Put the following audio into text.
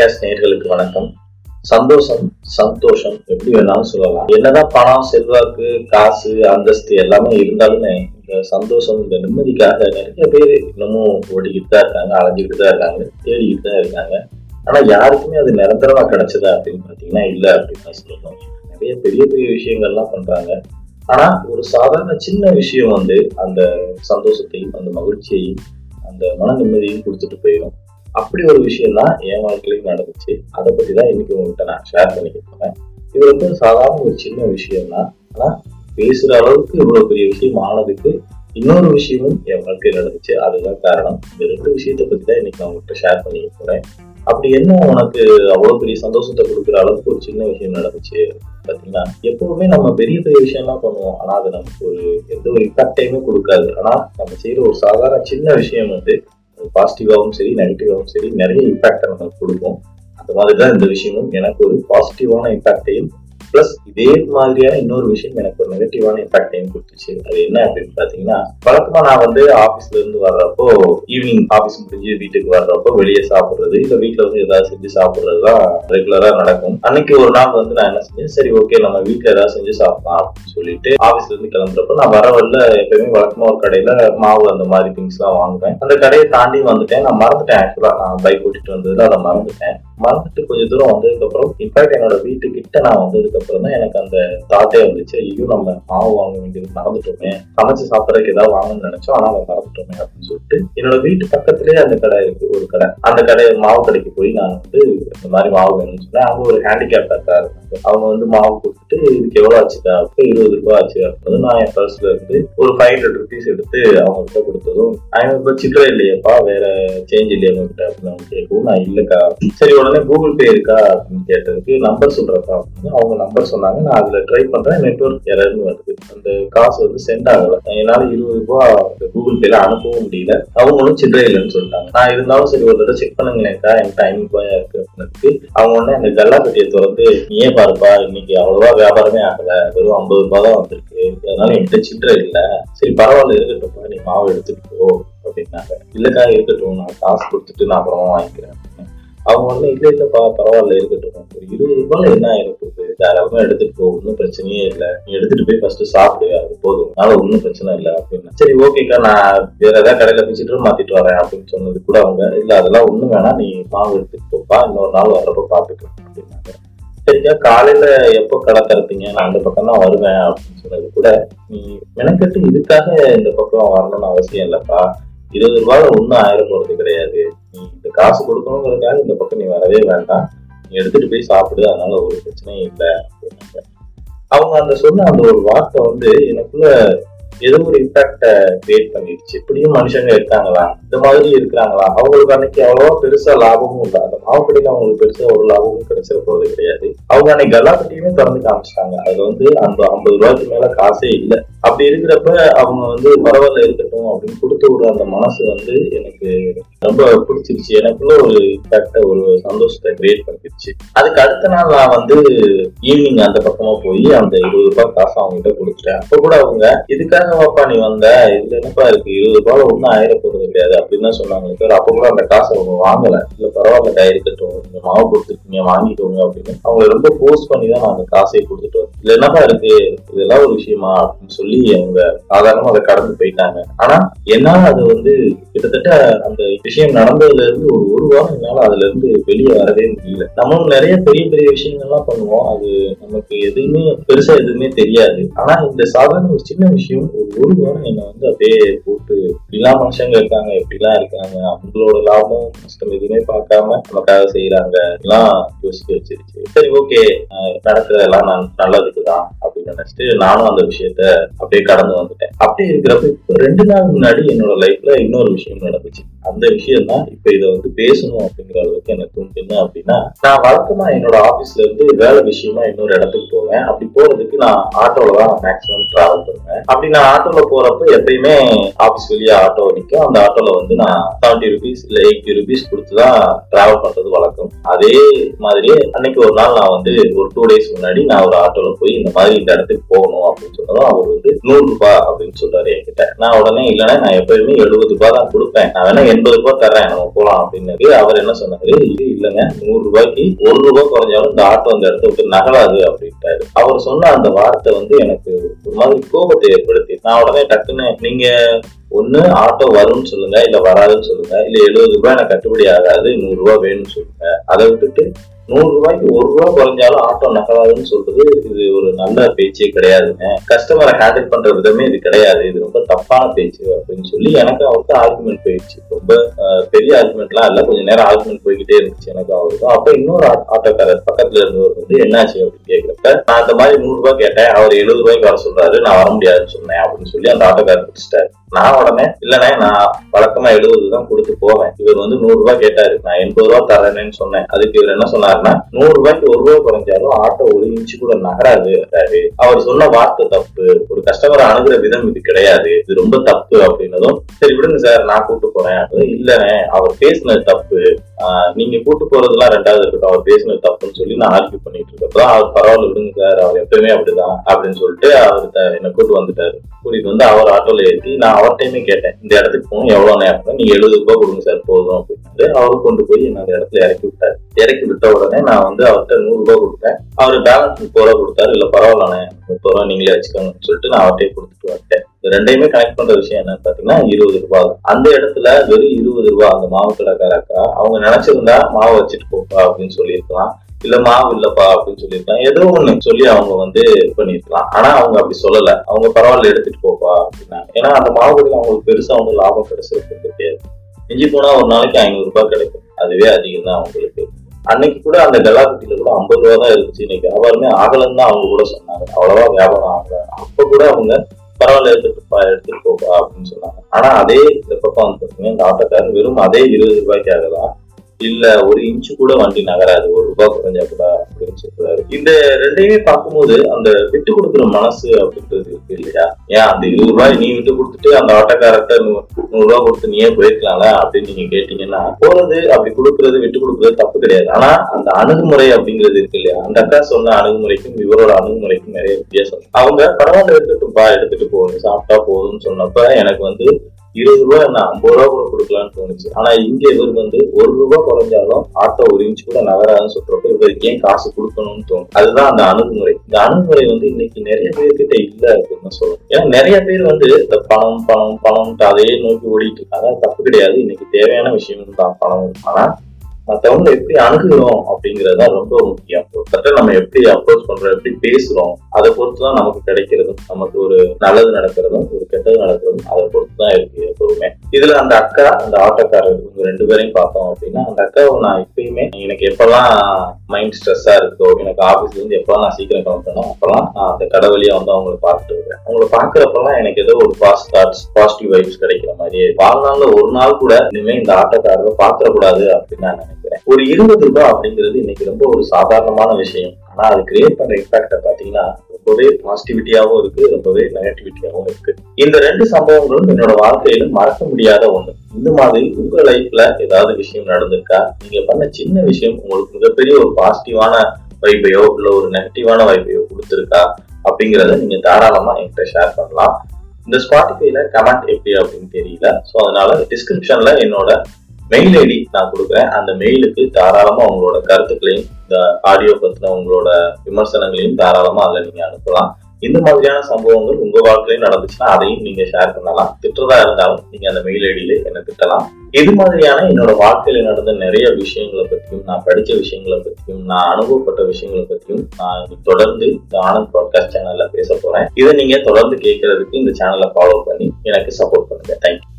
Podcast நேர்களுக்கு வணக்கம். சந்தோஷம் சந்தோஷம் எப்படி வேணாலும் சொல்லலாம். என்னதான் பணம் செல்வாக்கு காசு அந்தஸ்து எல்லாமே இருந்தாலுமே இந்த சந்தோஷம் இந்த நிம்மதிக்காக நிறைய பேர் இன்னமும் ஓடிக்கிட்டு தான் இருக்காங்க அலைஞ்சிக்கிட்டு தான் இருக்காங்க தேடிக்கிட்டு தான் இருக்காங்க. ஆனா யாருக்குமே அது நிரந்தரமா கிடைச்சதா அப்படின்னு பாத்தீங்கன்னா இல்ல அப்படின்னு தான் சொல்லணும். நிறைய பெரிய பெரிய விஷயங்கள்லாம் பண்றாங்க. ஆனா ஒரு சாதாரண சின்ன விஷயம் வந்து அந்த சந்தோஷத்தையும் அந்த மகிழ்ச்சியையும் அந்த மன நிம்மதியையும் கொடுத்துட்டு போயிடும். அப்படி ஒரு விஷயம் தான் என் வாழ்க்கையிலையும் நடந்துச்சு. அதை பத்தி தான் இன்னைக்கு உங்கள்கிட்ட நான் ஷேர் பண்ணிக்க போறேன். இது வந்து சாதாரண ஒரு சின்ன விஷயம் தான் ஆனா பேசுற அளவுக்கு இவ்வளவு பெரிய விஷயம் ஆனதுக்கு இன்னொரு விஷயமும் என் வாழ்க்கையில் நடந்துச்சு. அதுதான் காரணம். இந்த ரெண்டு விஷயத்தை பத்தி தான் இன்னைக்கு நான் உங்கள்கிட்ட ஷேர் பண்ணிக்க போறேன். அப்படி என்ன உனக்கு அவ்வளவு பெரிய சந்தோஷத்தை கொடுக்குற அளவுக்கு ஒரு சின்ன விஷயம் நடந்துச்சு பாத்தீங்கன்னா எப்பவுமே நம்ம பெரிய பெரிய விஷயம்லாம் பண்ணுவோம். ஆனா அது நமக்கு ஒரு எந்த ஒரு இம்பாக்டையுமே கொடுக்காது. ஆனா நம்ம செய்யற ஒரு சாதாரண சின்ன விஷயம் வந்து பாசிட்டிவாகவும் சரி நெகட்டிவாகவும் சரி நிறைய இம்பாக்டை நமக்கு கொடுக்கும் அந்த மாதிரி தான் இந்த விஷயமும். எனக்கு ஒரு பாசிட்டிவான இம்பாக்டையும் ப்ளஸ் இதே மாதிரியான இன்னொரு விஷயம் எனக்கு ஒரு நெகட்டிவான இம்பாக்டையும் கொடுத்துச்சு. அது என்ன அப்படின்னு பாத்தீங்கன்னா வழக்கமா நான் வந்து ஆபீஸ்ல இருந்து வர்றப்போ ஈவினிங் ஆபீஸ் முடிஞ்சு வீட்டுக்கு வர்றப்போ வெளியே சாப்பிடுறது இல்ல வீட்டுல வந்து ஏதாவது செஞ்சு சாப்பிடுறது தான் ரெகுலரா நடக்கும். அன்னைக்கு ஒரு நாள் வந்து நான் என்ன செஞ்சேன் சரி ஓகே நம்ம வீட்டுல ஏதாவது செஞ்சு சாப்பிடலாம் அப்படின்னு சொல்லிட்டு ஆபீஸ்ல இருந்து கிளம்புறப்போ நான் வர வரல எப்பயுமே வழக்கமா ஒரு கடையில மாவு அந்த மாதிரி திங்ஸ் எல்லாம் வாங்குவேன். அந்த கடையை தாண்டி வந்துட்டேன். நான் மறந்துட்டேன் ஆக்சுவலா நான் பைக் ஓட்டிட்டு வந்ததுல அதை மறந்துட்டேன். மறந்துட்டு கொஞ்சம் தூரம் வந்ததுக்கப்புறம் இன்ஃபேக்ட் என்னோட வீட்டுக்கிட்ட நான் வந்ததுக்கப்புறம் தான் எனக்கு அந்த தாட்டே வந்துச்சு. ஐயோ நம்ம மாவு வாங்க வேண்டியது மறந்துட்டோமே. சமைச்சு சாப்பிட்றதுக்கு ஏதாவது வாங்கணும்னு நினைச்சோம் ஆனா அதை மறந்துட்டோமே அப்படின்னு சொல்லிட்டு என்னோட வீட்டு பக்கத்துலேயே அந்த கடை இருக்கு ஒரு கடை. அந்த கடை மாவு கடைக்கு போய் நான் வந்து இந்த மாதிரி மாவு வேணும்னு சொன்னேன். அவங்க ஒரு ஹேண்டிகேப் இருந்தாங்க. அவங்க வந்து மாவு கொடுத்துட்டு இதுக்கு எவ்வளவு ஆச்சுக்கா அப்போ இருபது ரூபாய் ஆச்சு அப்படின்னு நான் என் பர்ஸ்ல இருந்து ஒரு ஃபைவ் ஹண்ட்ரட் ருபீஸ் எடுத்து அவங்ககிட்ட கொடுத்ததும் அவங்க இப்போ சில்லறை இல்லையப்பா வேற சேஞ்ச் இல்லையா உங்ககிட்ட அப்படின்னு அவங்க கேட்கவும் நான் இல்லக்கா. சரி உடனே கூகுள் பே இருக்கா அப்படின்னு கேட்டதுக்கு நம்பர் சொல்றப்பா அப்படின்னு அவங்க நம்பர் சொன்னாங்க. நான் அதுல ட்ரை பண்றேன் நெட்ஒர்க் எரர்னு வருது. அந்த காசு வந்து சென்ட் ஆகல. என்னால இருபது ரூபா கூகுள் பேல அனுப்பவும் முடியல. அவங்களும் சில்லறை இல்லைன்னு சொல்லிட்டாங்க. நான் இருந்தாலும் சரி ஒரு தடவை செக் பண்ணுங்களேன்க்கா எனக்கு டைம் போயா இருக்கு அப்படின்னு அவங்க உடனே அந்த கல்லாப்பட்டியை திறந்து நீயே பாருப்பா இன்னைக்கு அவ்வளவா வியாபாரமே ஆகல. வெறும் ஐம்பது ரூபாய் தான் வந்திருக்கு. அதனால என்கிட்ட சில்லறை இல்ல. சரி பரவாயில்ல இருக்கட்டும். நீ மாவு எடுத்துட்டு போ அப்படின்னாங்க. இல்லக்கா இருக்கட்டும். நான் காசு கொடுத்துட்டு நான் அப்புறமா வாங்கிக்கிறேன். அவங்க வந்து இல்லை இல்லைப்பா பரவாயில்ல இருக்கட்டும். ஒரு இருபது ரூபாயில என்ன ஆயிருப்போகுது தாராளமா எடுத்துட்டு போ ஒன்றும் பிரச்சனையே இல்லை. நீ எடுத்துட்டு போய் ஃபர்ஸ்ட் சாப்பிடு அது போதும். அதனால ஒன்றும் பிரச்சனை இல்லை அப்படின்னா. சரி ஓகேக்கா நான் வேற ஏதாவது கடையில் பிச்சுட்டு மாத்திட்டு வரேன் அப்படின்னு சொன்னது கூட அவங்க இல்லை அதெல்லாம் ஒன்றும் வேணாம். நீ மாவு எடுத்துட்டு போப்பா. இன்னொரு நாள் வர்றப்ப பார்த்துக்கலாம் அப்படின்னாங்க. சரிக்கா காலையில எப்போ கடை திறப்பீங்க? நான் அந்த பக்கம் தான் வருவேன் அப்படின்னு சொன்னது கூட நீ மெனக்கெட்டு இதுக்காக இந்த பக்கம் வரணும்னு அவசியம் இல்லைப்பா. இருபது ரூபாய் ஒன்றும் ஆயிரம் போறது கிடையாது. நீ இந்த காசு கொடுக்கணுங்கிறதுக்காக இந்த பக்கம் நீ வரவே வேண்டாம். நீ எடுத்துட்டு போய் சாப்பிடு அதனால ஒரு பிரச்சனையும் இல்லை அப்படின்னாங்க. அவங்க அந்த சொன்ன அந்த ஒரு வார்த்தை வந்து எனக்குள்ள ஏதோ ஒரு இம்பாக்டை கிரியேட் பண்ணிடுச்சு. இப்படியும் மனுஷங்க இருக்காங்களா? இந்த மாதிரி இருக்கிறாங்களா? அவங்களுக்கு அன்னைக்கு அவ்வளோவா பெருசா லாபமும் இல்லை. அந்த மாவுக்கடையில அவங்களுக்கு பெருசா ஒரு லாபமும் கிடைச்சிட போறது கிடையாது. அவங்க அன்னைக்கு எல்லாத்தையுமே திறந்து காமிச்சிட்டாங்க. அது வந்து அந்த ஐம்பது ரூபாய்க்கு மேல காசே இல்லை. அப்படி இருக்கிறப்ப அவங்க வந்து பரவாயில்ல இருக்கட்டும் அப்படின்னு கொடுத்து விடுற அந்த மனசு வந்து எனக்கு ரொம்ப பிடிச்சிருச்சு. எனக்குள்ள ஒரு இம்பாக்ட ஒரு சந்தோஷத்தை கிரியேட் பண்ணிருச்சு. அதுக்கு அடுத்த நாள் நான் வந்து ஈவினிங் அந்த பக்கமா போய் அந்த இருபது ரூபாய் காசு அவங்க கிட்ட கொடுத்துட்டேன். அப்ப கூட அவங்க இதுக்காக வாப்பா நீ வந்த? இதுல என்னப்பா இருக்கு? இருபது ரூபாய் ஒன்றும் ஆயிர போறது கிடையாது அப்படின்னு தான் சொன்னாங்க அப்ப கூட அந்த காசை அவங்க வாங்கல. இல்ல பரவாயில்ல இருக்கட்டும். நீங்க மாவு கொடுத்துருக்கீங்க வாங்கிக்கோங்க அப்படின்னு. அவங்க ரொம்ப ஃபோர்ஸ் பண்ணி தான் நான் அந்த காசை கொடுத்துட்டு வரேன் இதுல என்னப்பா இருக்கு? இதெல்லாம் ஒரு விஷயமா? அப்படின்னு சொல்லி அவங்க சாதாரணமா அதை கடந்து போயிட்டாங்க. ஆனா என்னால அது வந்து கிட்டத்தட்ட அந்த விஷயம் நடந்ததுல இருந்து ஒரு ஒரு வாரம் என்னால அதுல இருந்து வெளியே வரவே முடியல. நம்மளும் நிறைய பெரிய பெரிய விஷயங்கள்லாம் பண்ணுவோம். அது நமக்கு எதுவுமே பெருசா எதுவுமே தெரியாது. ஆனா இந்த சாதாரண ஒரு சின்ன விஷயம் ஒரு ஒரு வாரம் என்னை வந்து அப்படியே போட்டு இப்படிலாம் மனுஷங்க இருக்காங்க இப்படிலாம் இருக்காங்க. அவங்களோட லாபம் நஷ்டம் எதுவுமே பார்க்காம நமக்காக செய்யறாங்க எல்லாம் யோசிக்க வச்சிருச்சு. சரி ஓகே நடக்கிறதெல்லாம் நான் நல்லதுக்கு தான் அப்படின்னு நினைச்சிட்டு நானும் அந்த விஷயத்த அப்படியே கடந்து வந்துட்டேன். அப்படி இருக்கிறப்ப இப்போ ரெண்டு நாள் முன்னாடி என்னோட லைஃப்ல இன்னொரு விஷயம் நடந்துச்சு. அந்த விஷயம் தான் இப்ப இதை வந்து பேசணும் அப்படிங்கிற அளவுக்கு எனக்கு தோணுது அப்படின்னா நான் வழக்கமா என்னோட ஆபீஸ்ல இருந்து வேலை விஷயமா இன்னொரு இடத்துக்கு போவேன். அப்படி போறதுக்கு நான் ஆட்டோல தான் மேக்ஸிமம் டிராவல் பண்ணுவேன். அப்படி நான் ஆட்டோல போறப்ப எப்பயுமே ஆபீஸ் வெளியே ஆட்டோ நிற்கும் அந்த ஆட்டோல வந்து நான் செவன்டி ருபீஸ் இல்ல எயிட்டி ருபீஸ் கொடுத்து தான் டிராவல் பண்றது வழக்கம். அதே மாதிரியே அன்னைக்கு ஒரு நாள் நான் வந்து ஒரு டூ டேஸ் முன்னாடி நான் ஒரு ஆட்டோல போய் இந்த மாதிரி இந்த இடத்துக்கு போகணும் அப்படின்னு சொன்னதும் அவர் வந்து நூறு ரூபாய் அப்படின்னு சொல்றாரு என்கிட்ட. நான் உடனே இல்லைன்னா நான் எப்பயுமே எழுபது ரூபாய் தான் கொடுப்பேன். நான் வேணா எண்பது ரூபாய் தரேன் நம்ம போலாம் அப்படின்னு அவர் என்ன சொன்னாரு இது இல்லைங்க. நூறு ரூபாய்க்கு ஒரு ரூபாய் குறைஞ்சாலும் இந்த ஆட்டோ அந்த இடத்த விட்டு நகலாது அப்படின்ட்டாரு. அவர் சொன்ன அந்த வார்த்தை வந்து எனக்கு ஒரு மாதிரி கோபத்தை ஏற்படுத்தி நான் உடனே டக்குன்னு நீங்க ஒண்ணு ஆட்டோ வரும்னு சொல்லுங்க இல்ல வராதுன்னு சொல்லுங்க இல்ல எழுபது ரூபாய் எனக்கு கட்டுப்படி ஆகாது நூறு ரூபாய் வேணும்னு சொல்லுங்க அதை விட்டுட்டு நூறு ரூபாய்க்கு ஒரு ரூபாய் குறைஞ்சாலும் ஆட்டோ நகராதுன்னு சொல்றது இது ஒரு நல்ல பேச்சே கிடையாதுங்க. கஸ்டமரை ஹேண்டில் பண்ற விதமே இது கிடையாது. இது ரொம்ப தப்பான பேச்சு அப்படின்னு சொல்லி எனக்கு அவருக்கு ஆர்குமெண்ட் போயிடுச்சு. ரொம்ப பெரிய ஆர்குமெண்ட்லாம் இல்ல. கொஞ்சம் நேரம் ஆர்குமெண்ட் போய்கிட்டே இருந்துச்சு எனக்கு அவருக்கு அப்ப இன்னொரு ஆட்டோக்காரர் பக்கத்துல இருந்தவர் வந்து என்னாச்சு? அப்படின்னு கேட்கிறப்ப நான் அந்த மாதிரி நூறு ரூபாய் கேட்டேன். அவர் எழுபது ரூபாய்க்கு வர சொல்றாரு. நான் வர முடியாதுன்னு சொன்னேன். அப்படின்னு சொல்லி அந்த ஆட்டோக்காரர் பிடிச்சிட்டாரு. நான் உடனே இல்லைண்ணே நான் வழக்கமா எழுபது தான் கொடுத்து போவேன். இவர் வந்து நூறு ரூபாய் கேட்டாரு. நான் எண்பது ரூபாய் தரேன்னு சொன்னேன். அதுக்கு இவர் என்ன சொன்னாருன்னா நூறு ரூபாய்க்கு ஒரு ரூபாய் குறைஞ்சாலும் ஆட்டோ ஒரு இன்ச்சு கூட நகராது அவர் சொன்ன வார்த்தை தப்பு ஒரு கஸ்டமரை அணுகிற விதம் இது கிடையாது இது ரொம்ப தப்பு அப்படின்னதும் சரி விடுங்க சார் நான் கூட்டு போறேன் அப்படின்னு, அவர் பேசினது தப்பு. நீங்க கூட்டு போறதுலாம் ரெண்டாவது இருக்கட்டும் அவர் பேசினது தப்புன்னு சொல்லி நான் ஆர்கியூ பண்ணிட்டு இருக்கப்போ அவர் பரவாயில்ல விடுங்க சார் அவர் எப்பயுமே அப்படிதான் அப்படின்னு சொல்லிட்டு அவர் த- என்னை கூட்டு வந்துட்டாரு. கூட்டிட்டு வந்து அவர் ஆட்டோல ஏற்றி நான் அவர்கிட்டையுமே கேட்டேன் இந்த இடத்துக்கு போகணும் எவ்வளவு நேரம் நீங்க எழுபது ரூபாய் கொடுங்க சார் போதும் அப்படின்ட்டு அவரு கொண்டு போய் என்ன அந்த இடத்துல இறக்கி விட்டாரு. இறக்கி விட்ட உடனே நான் வந்து அவர்கிட்ட நூறு ரூபாய் கொடுத்தேன். அவர் பேலன்ஸ் முப்பது ரூபா கொடுத்தாரு. இல்ல பரவாயில்லண்ணே முப்பது ரூபா நீங்களே வச்சுக்கோங்கன்னு சொல்லிட்டு நான் அவர்கிட்டயே கொடுத்துட்டு வந்துட்டேன். இந்த ரெண்டையுமே கனெக்ட் பண்ற விஷயம் என்னன்னு பாத்தீங்கன்னா இருபது ரூபாய் அந்த இடத்துல வெறும் இருபது ரூபாய் அந்த மாவு கடைக்காரக்கா அவங்க நினைச்சிருந்தா மாவு வச்சுட்டு போப்பா அப்படின்னு சொல்லியிருக்கலாம். இல்ல மாவு இல்லப்பா அப்படின்னு சொல்லியிருக்கான் ஏதோ ஒண்ணு சொல்லி அவங்க வந்து இது பண்ணிருக்கலாம் ஆனா அவங்க அப்படி சொல்லல. அவங்க பரவாயில்ல எடுத்துட்டு போப்பா அப்படின்னா ஏன்னா அந்த மாவு அவங்களுக்கு பெருசா அவங்க லாபம் கிடைச்சிருக்கு கிடையாது. மிஞ்சி போனா ஒரு நாளைக்கு ஐநூறு ரூபாய் கிடைக்கும். அதுவே அதிகம் தான் அவங்களுக்கு. அன்னைக்கு கூட அந்த கலாக்குட்டியில கூட ஐம்பது ரூபா தான் இருந்துச்சு. இன்னைக்கு வியாபாரமே ஆகலன்னு தான் அவங்க கூட சொன்னாங்க. அவ்வளவா வியாபாரம் ஆகல. அப்ப கூட அவங்க பரவாயில்ல எடுத்துட்டு எடுத்துட்டு போப்பா அப்படின்னு சொன்னாங்க. ஆனா அதே வெப்பப்பா பக்கம் வந்து பாத்தீங்கன்னா இந்த ஆட்டோக்காரர் வெறும் அதே இருபது ரூபாய்க்காக தான் இல்ல ஒரு இன்ச்சு கூட வண்டி நகராது. ஒரு ரூபாய் குறைஞ்சா கூட அப்படின்னு சொல்றாரு. இந்த ரெண்டையுமே பார்க்கும்போது அந்த விட்டு கொடுக்குற மனசு அப்படின்றது இருக்கு இல்லையா? ஏன் அந்த இருபது ரூபாய் நீ விட்டு கொடுத்துட்டு அந்த ஆட்டோக்காரர்கிட்ட நூறு ரூபாய் கொடுத்து நீயே போயிருக்கலாம்ல அப்படின்னு நீங்க கேட்டீங்கன்னா போறது அப்படி கொடுக்கறது விட்டு கொடுக்கறது தப்பு கிடையாது. ஆனா அந்த அணுகுமுறை அப்படிங்கிறது இருக்கு இல்லையா? அந்த அக்கா சொன்ன அணுகுமுறைக்கும் இவரோட அணுகுமுறைக்கும் நிறைய வித்தியாசம் அவங்க பரவாயில்ல எடுத்துட்டுப்பா எடுத்துட்டு போகணும் சாப்பிட்டா போதும்னு சொன்னப்ப எனக்கு வந்து இருபது ரூபா என்ன ஐம்பது ரூபா கூட கொடுக்கலாம்னு தோணுச்சு. ஆனா இங்க இவர் வந்து ஒரு ரூபா குறைஞ்சாலும் ஆட்டோ ஒரு இன்ச்சு கூட நகராதுன்னு சொல்றப்ப இவருக்கு ஏன் காசு கொடுக்கணும்னு தோணும். அதுதான் அந்த அணுகுமுறை. இந்த அணுகுமுறை வந்து இன்னைக்கு நிறைய பேர்கிட்ட இல்ல அப்படின்னு சொல்லணும் ஏன்னா நிறைய பேர் வந்து இந்த பணம் பணம் பணம்ட்டு அதையே நோக்கி ஓடிட்டு இருக்காங்க. தப்பு கிடையாது. இன்னைக்கு தேவையான விஷயம் தான் பணம். ஆனா மத்தவங்களை எப்படி அணுகுறோம் அப்படிங்கிறது ரொம்ப முக்கியம். ஒருத்தட்ட நம்ம எப்படி அப்ரோச் பண்றோம் எப்படி பேசுறோம் அதை பொறுத்து தான் நமக்கு கிடைக்கிறதும் நமக்கு ஒரு நல்லது நடக்கிறதும் ஒரு கெட்டது நடக்கிறதும் அதை பொறுத்து தான் இருக்கு எப்பவுமே இதுல அந்த அக்கா அந்த ஆட்டோக்காரர் இவங்க ரெண்டு பேரையும் பார்த்தோம் அப்படின்னா அந்த அக்காவை நான் எப்பயுமே எனக்கு எப்பெல்லாம் மைண்ட் ஸ்ட்ரெஸ்ஸா இருக்கோ எனக்கு ஆபீஸ்ல இருந்து எப்பெல்லாம் நான் சீக்கிரம் கிளம்பணும் அப்பெல்லாம் நான் அந்த கடை வழியா வந்து அவங்கள பார்த்துட்டு வருவேன். அவங்கள பாக்குறப்பெல்லாம் எனக்கு ஏதோ ஒரு பாஸ் தாட்ஸ் பாசிட்டிவ் வைப்ஸ் கிடைக்கிற மாதிரி வாழ்நாள்ல ஒரு நாள் கூட இனிமே இந்த ஆட்டோக்காரரை பாத்திரக்கூடாது அப்படின்னு நான் நினைக்கிறேன். ஒரு இருபது ரூபாய் அப்படிங்கிறது இன்னைக்கு ரொம்ப ஒரு சாதாரணமான விஷயம். ஆனா அது கிரியேட் பண்ற இம்பாக்ட பாத்தீங்கன்னா ரொம்பவே பாசிட்டிவிட்டியாவும் இருக்கு ரொம்பவே நெகட்டிவிட்டியாவும் இருக்கு. இந்த ரெண்டு சம்பவங்களும் என்னோட வாழ்க்கையில மறக்க முடியாத ஒண்ணு. இந்த மாதிரி உங்க லைஃப்ல ஏதாவது விஷயம் நடந்திருக்கா? நீங்க பண்ண சின்ன விஷயம் உங்களுக்கு மிகப்பெரிய ஒரு பாசிட்டிவான வைப்பையோ இல்ல ஒரு நெகட்டிவான வைப்பையோ கொடுத்துருக்கா? அப்படிங்கறத நீங்க தாராளமா என்கிட்ட ஷேர் பண்ணலாம். இந்த ஸ்பாட்டிஃபைல கமெண்ட் எப்படி அப்படின்னு தெரியல. ஸோ அதனால டிஸ்கிரிப்ஷன்ல என்னோட மெயில் ஐடி நான் கொடுக்குறேன். அந்த மெயிலுக்கு தாராளமா உங்களோட கருத்துக்களையும் இந்த ஆடியோ பத்தின உங்களோட விமர்சனங்களையும் தாராளமா அதுல நீங்க அனுப்பலாம். இந்த மாதிரியான சம்பவங்கள் உங்க வாழ்க்கையிலும் நடந்துச்சுன்னா அதையும் நீங்க ஷேர் பண்ணலாம். திட்டுறதா இருந்தாலும் நீங்க அந்த மெயில் ஐடியில என்ன திட்டலாம். இது மாதிரியான என்னோட வாழ்க்கையில நடந்த நிறைய விஷயங்களை பத்தியும் நான் படிச்ச விஷயங்களை பத்தியும் நான் அனுபவப்பட்ட விஷயங்களை பத்தியும் நான் தொடர்ந்து இந்த ஆனந்த் பாட்காஸ்ட் சேனல்ல பேச போறேன். இதை நீங்க தொடர்ந்து கேட்கறதுக்கு இந்த சேனலை ஃபாலோ பண்ணி எனக்கு சப்போர்ட் பண்ணுங்க. தேங்க்யூ